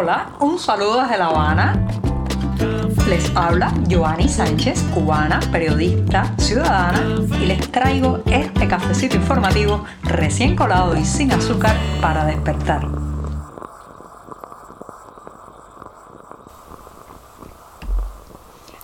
Hola, un saludo desde La Habana. Les habla Joanny Sánchez, cubana, periodista, ciudadana, y les traigo este cafecito informativo recién colado y sin azúcar para despertar.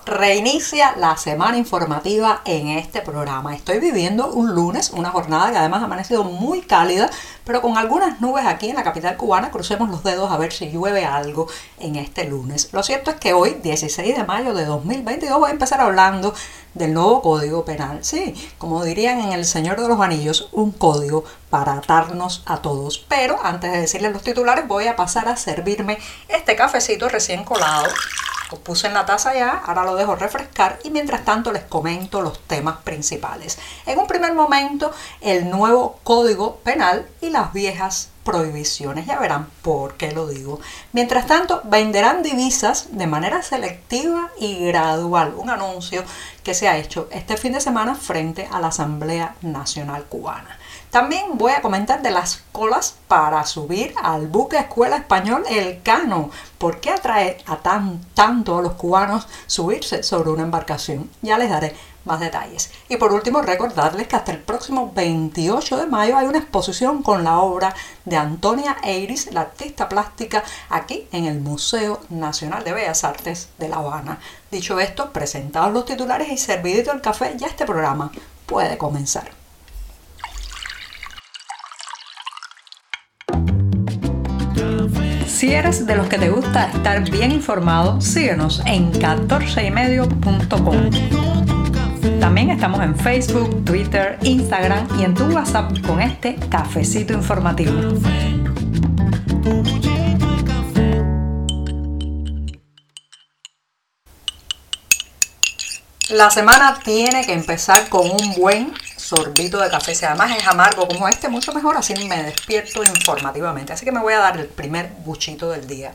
reinicia la semana informativa en este programa. Estoy viviendo un lunes, una jornada que además ha amanecido muy cálida, pero con algunas nubes aquí en la capital cubana. Crucemos los dedos a ver si llueve algo en este lunes. Lo cierto es que hoy, 16 de mayo de 2022, voy a empezar hablando del nuevo código penal. Sí, como dirían en El Señor de los Anillos, un código para atarnos a todos. Pero antes de decirles los titulares, voy a pasar a servirme este cafecito recién colado lo puse en la taza ya, ahora lo dejo refrescar y mientras tanto les comento los temas principales. En un primer momento, el nuevo código penal y las viejas prohibiciones. Ya verán por qué lo digo. Mientras tanto, venderán divisas de manera selectiva y gradual. Un anuncio que se ha hecho este fin de semana frente a la Asamblea Nacional Cubana. También voy a comentar de las colas para subir al buque Escuela Español El Cano. ¿Por qué atrae a tan, tanto a los cubanos subirse sobre una embarcación? Ya les daré más detalles. Y por último, recordarles que hasta el próximo 28 de mayo hay una exposición con la obra de Antonia Eiris, la artista plástica, aquí en el Museo Nacional de Bellas Artes de La Habana. Dicho esto, presentados los titulares y servidito el café, ya este programa puede comenzar. Si eres de los que te gusta estar bien informado, síguenos en 14ymedio.com. También estamos en Facebook, Twitter, Instagram y en tu WhatsApp con este cafecito informativo. La semana tiene que empezar con un buen sorbito de café. Si además es amargo como este, mucho mejor, así me despierto informativamente. Así que me voy a dar el primer buchito del día.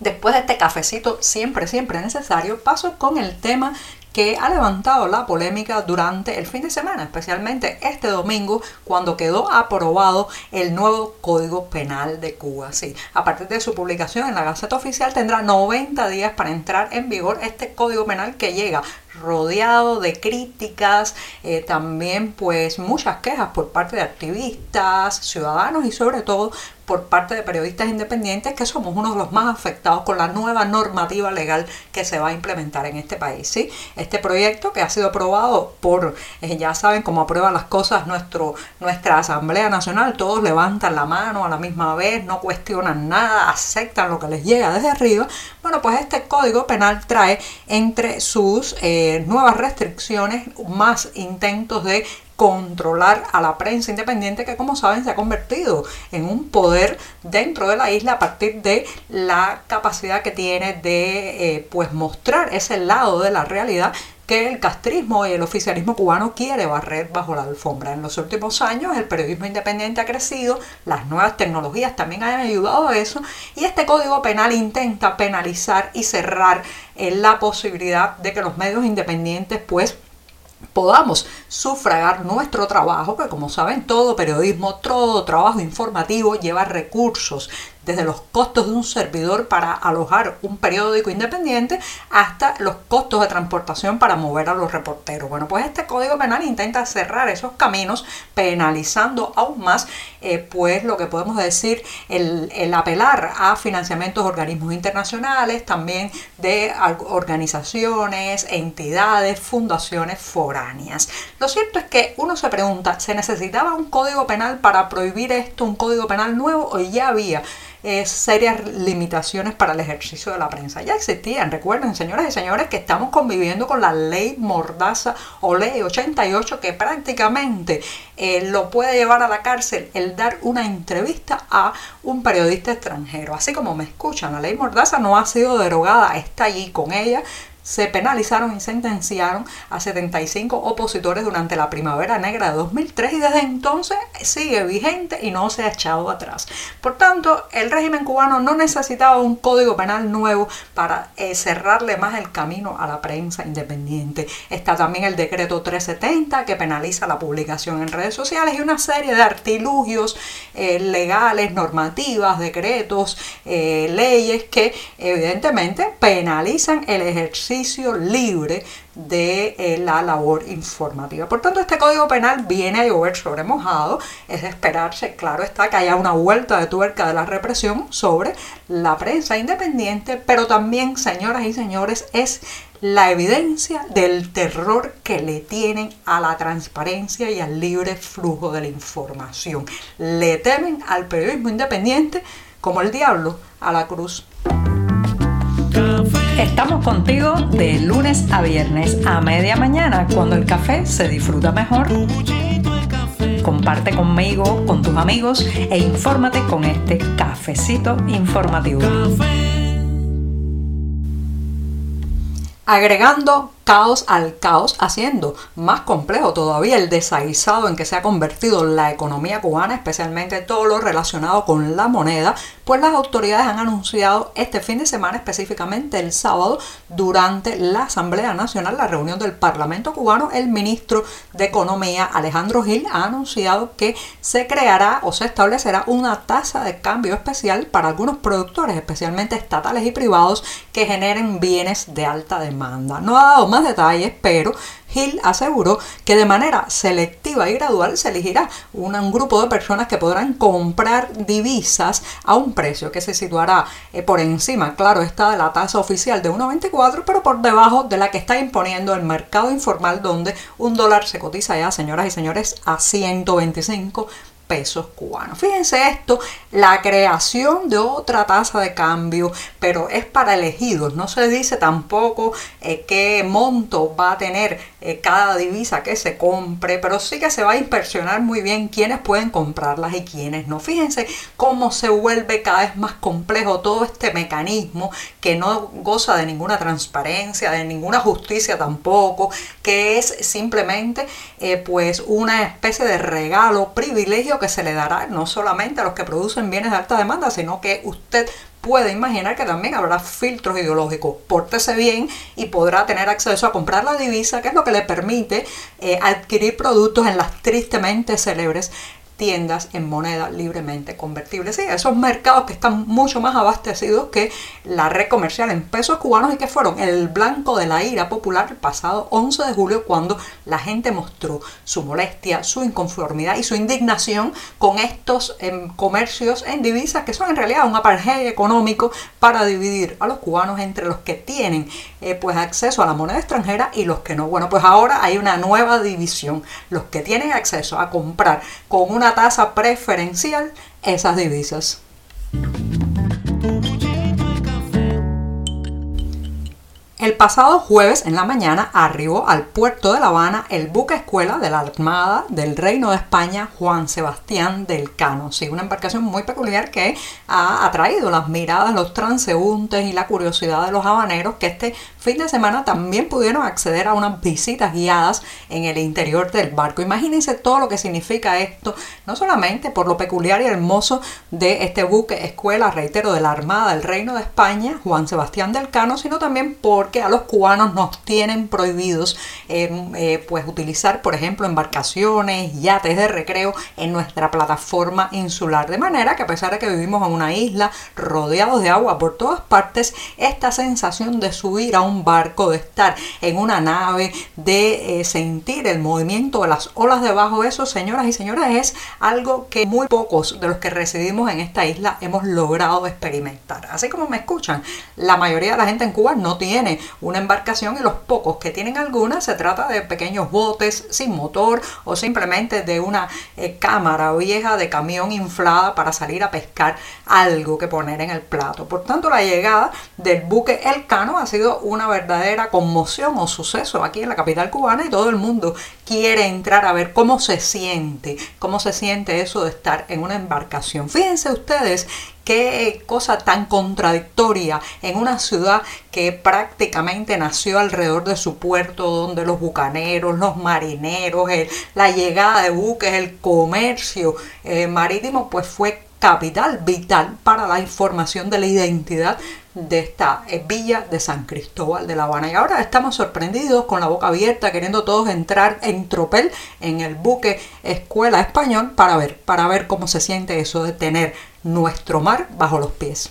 Después de este cafecito siempre, siempre necesario, paso con el tema que ha levantado la polémica durante el fin de semana, especialmente este domingo, cuando quedó aprobado el nuevo Código Penal de Cuba. Sí, a partir de su publicación en la Gaceta Oficial tendrá 90 días para entrar en vigor este Código Penal que llega rodeado de críticas, eh, también pues muchas quejas por parte de activistas, ciudadanos y sobre todo por parte de periodistas independientes que somos uno de los más afectados con la nueva normativa legal que se va a implementar en este país. ¿sí? Este proyecto que ha sido aprobado por, eh, ya saben cómo aprueban las cosas nuestro, nuestra Asamblea Nacional, todos levantan la mano a la misma vez, no cuestionan nada, aceptan lo que les llega desde arriba. Bueno, pues este código penal trae entre sus... Eh, nuevas restricciones, más intentos de controlar a la prensa independiente que como saben se ha convertido en un poder dentro de la isla a partir de la capacidad que tiene de eh, pues mostrar ese lado de la realidad que el castrismo y el oficialismo cubano quiere barrer bajo la alfombra. En los últimos años el periodismo independiente ha crecido, las nuevas tecnologías también han ayudado a eso y este código penal intenta penalizar y cerrar eh, la posibilidad de que los medios independientes pues podamos sufragar nuestro trabajo, que como saben todo periodismo, todo trabajo informativo lleva recursos desde los costos de un servidor para alojar un periódico independiente hasta los costos de transportación para mover a los reporteros. Bueno, pues este Código Penal intenta cerrar esos caminos penalizando aún más, eh, pues lo que podemos decir, el, el apelar a financiamientos de organismos internacionales, también de organizaciones, entidades, fundaciones foráneas. Lo cierto es que uno se pregunta, ¿se necesitaba un código penal para prohibir esto, un código penal nuevo o ya había? Eh, serias limitaciones para el ejercicio de la prensa. Ya existían, recuerden, señoras y señores, que estamos conviviendo con la ley Mordaza o ley 88 que prácticamente eh, lo puede llevar a la cárcel el dar una entrevista a un periodista extranjero. Así como me escuchan, la ley Mordaza no ha sido derogada, está allí con ella se penalizaron y sentenciaron a 75 opositores durante la primavera negra de 2003 y desde entonces sigue vigente y no se ha echado atrás. Por tanto, el régimen cubano no necesitaba un código penal nuevo para eh, cerrarle más el camino a la prensa independiente. Está también el decreto 370 que penaliza la publicación en redes sociales y una serie de artilugios eh, legales, normativas, decretos, eh, leyes que evidentemente penalizan el ejercicio libre de eh, la labor informativa. Por tanto, este Código Penal viene a llover sobre mojado. Es de esperarse, claro está, que haya una vuelta de tuerca de la represión sobre la prensa independiente, pero también, señoras y señores, es la evidencia del terror que le tienen a la transparencia y al libre flujo de la información. Le temen al periodismo independiente como el diablo a la cruz. Estamos contigo de lunes a viernes a media mañana cuando el café se disfruta mejor. Comparte conmigo, con tus amigos e infórmate con este cafecito informativo. Agregando caos al caos, haciendo más complejo todavía el desaguisado en que se ha convertido la economía cubana, especialmente todo lo relacionado con la moneda, pues las autoridades han anunciado este fin de semana, específicamente el sábado, durante la Asamblea Nacional, la reunión del Parlamento cubano, el ministro de Economía, Alejandro Gil, ha anunciado que se creará o se establecerá una tasa de cambio especial para algunos productores, especialmente estatales y privados, que generen bienes de alta demanda. No ha dado más detalles, pero Hill aseguró que de manera selectiva y gradual se elegirá un, grupo de personas que podrán comprar divisas a un precio que se situará eh, por encima, claro está, de la tasa oficial de 1,24, pero por debajo de la que está imponiendo el mercado informal donde un dólar se cotiza ya, señoras y señores, a 125 pesos cubanos. Fíjense esto, la creación de otra tasa de cambio, pero es para elegidos. No se dice tampoco eh, qué monto va a tener eh, cada divisa que se compre, pero sí que se va a inspeccionar muy bien quiénes pueden comprarlas y quiénes no. Fíjense cómo se vuelve cada vez más complejo todo este mecanismo que no goza de ninguna transparencia, de ninguna justicia tampoco, que es simplemente eh, pues una especie de regalo, privilegio que se le dará no solamente a los que producen bienes de alta demanda, sino que usted puede imaginar que también habrá filtros ideológicos. Pórtese bien y podrá tener acceso a comprar la divisa, que es lo que le permite eh, adquirir productos en las tristemente célebres tiendas en moneda libremente convertible. Sí, esos mercados que están mucho más abastecidos que la red comercial en pesos cubanos y que fueron el blanco de la ira popular el pasado 11 de julio cuando la gente mostró su molestia, su inconformidad y su indignación con estos em, comercios en divisas que son en realidad un apartheid económico para dividir a los cubanos entre los que tienen eh, pues acceso a la moneda extranjera y los que no. Bueno, pues ahora hay una nueva división. Los que tienen acceso a comprar con una tasa preferencial esas divisas. El pasado jueves en la mañana arribó al puerto de La Habana el buque escuela de la Armada del Reino de España Juan Sebastián del Cano. Sí, una embarcación muy peculiar que ha atraído las miradas, los transeúntes y la curiosidad de los habaneros que este fin de semana también pudieron acceder a unas visitas guiadas en el interior del barco. Imagínense todo lo que significa esto, no solamente por lo peculiar y hermoso de este buque escuela, reitero, de la Armada del Reino de España Juan Sebastián del Cano, sino también por que a los cubanos nos tienen prohibidos em, eh, pues utilizar, por ejemplo, embarcaciones, yates de recreo en nuestra plataforma insular. De manera que a pesar de que vivimos en una isla rodeados de agua por todas partes, esta sensación de subir a un barco, de estar en una nave, de eh, sentir el movimiento de las olas debajo de eso, señoras y señores, es algo que muy pocos de los que residimos en esta isla hemos logrado experimentar. Así como me escuchan, la mayoría de la gente en Cuba no tiene una embarcación y los pocos que tienen alguna se trata de pequeños botes sin motor o simplemente de una eh, cámara vieja de camión inflada para salir a pescar algo que poner en el plato. Por tanto, la llegada del buque El Cano ha sido una verdadera conmoción o suceso aquí en la capital cubana y todo el mundo quiere entrar a ver cómo se siente, cómo se siente eso de estar en una embarcación. Fíjense ustedes qué cosa tan contradictoria en una ciudad que prácticamente nació alrededor de su puerto, donde los bucaneros, los marineros, la llegada de buques, el comercio eh, marítimo, pues fue capital vital para la información de la identidad de esta eh, villa de San Cristóbal de La Habana. Y ahora estamos sorprendidos con la boca abierta, queriendo todos entrar en tropel en el buque Escuela Español para ver, para ver cómo se siente eso de tener nuestro mar bajo los pies.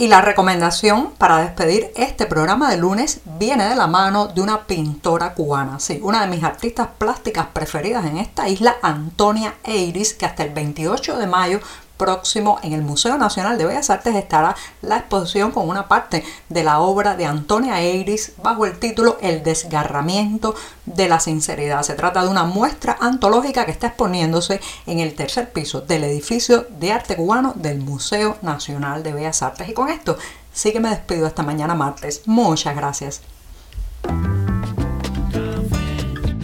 Y la recomendación para despedir este programa de lunes viene de la mano de una pintora cubana, sí, una de mis artistas plásticas preferidas en esta isla, Antonia Eiris, que hasta el 28 de mayo próximo en el Museo Nacional de Bellas Artes estará la exposición con una parte de la obra de Antonia Eiris bajo el título El desgarramiento de la sinceridad. Se trata de una muestra antológica que está exponiéndose en el tercer piso del edificio de arte cubano del Museo Nacional de Bellas Artes. Y con esto sí que me despido esta mañana martes. Muchas gracias.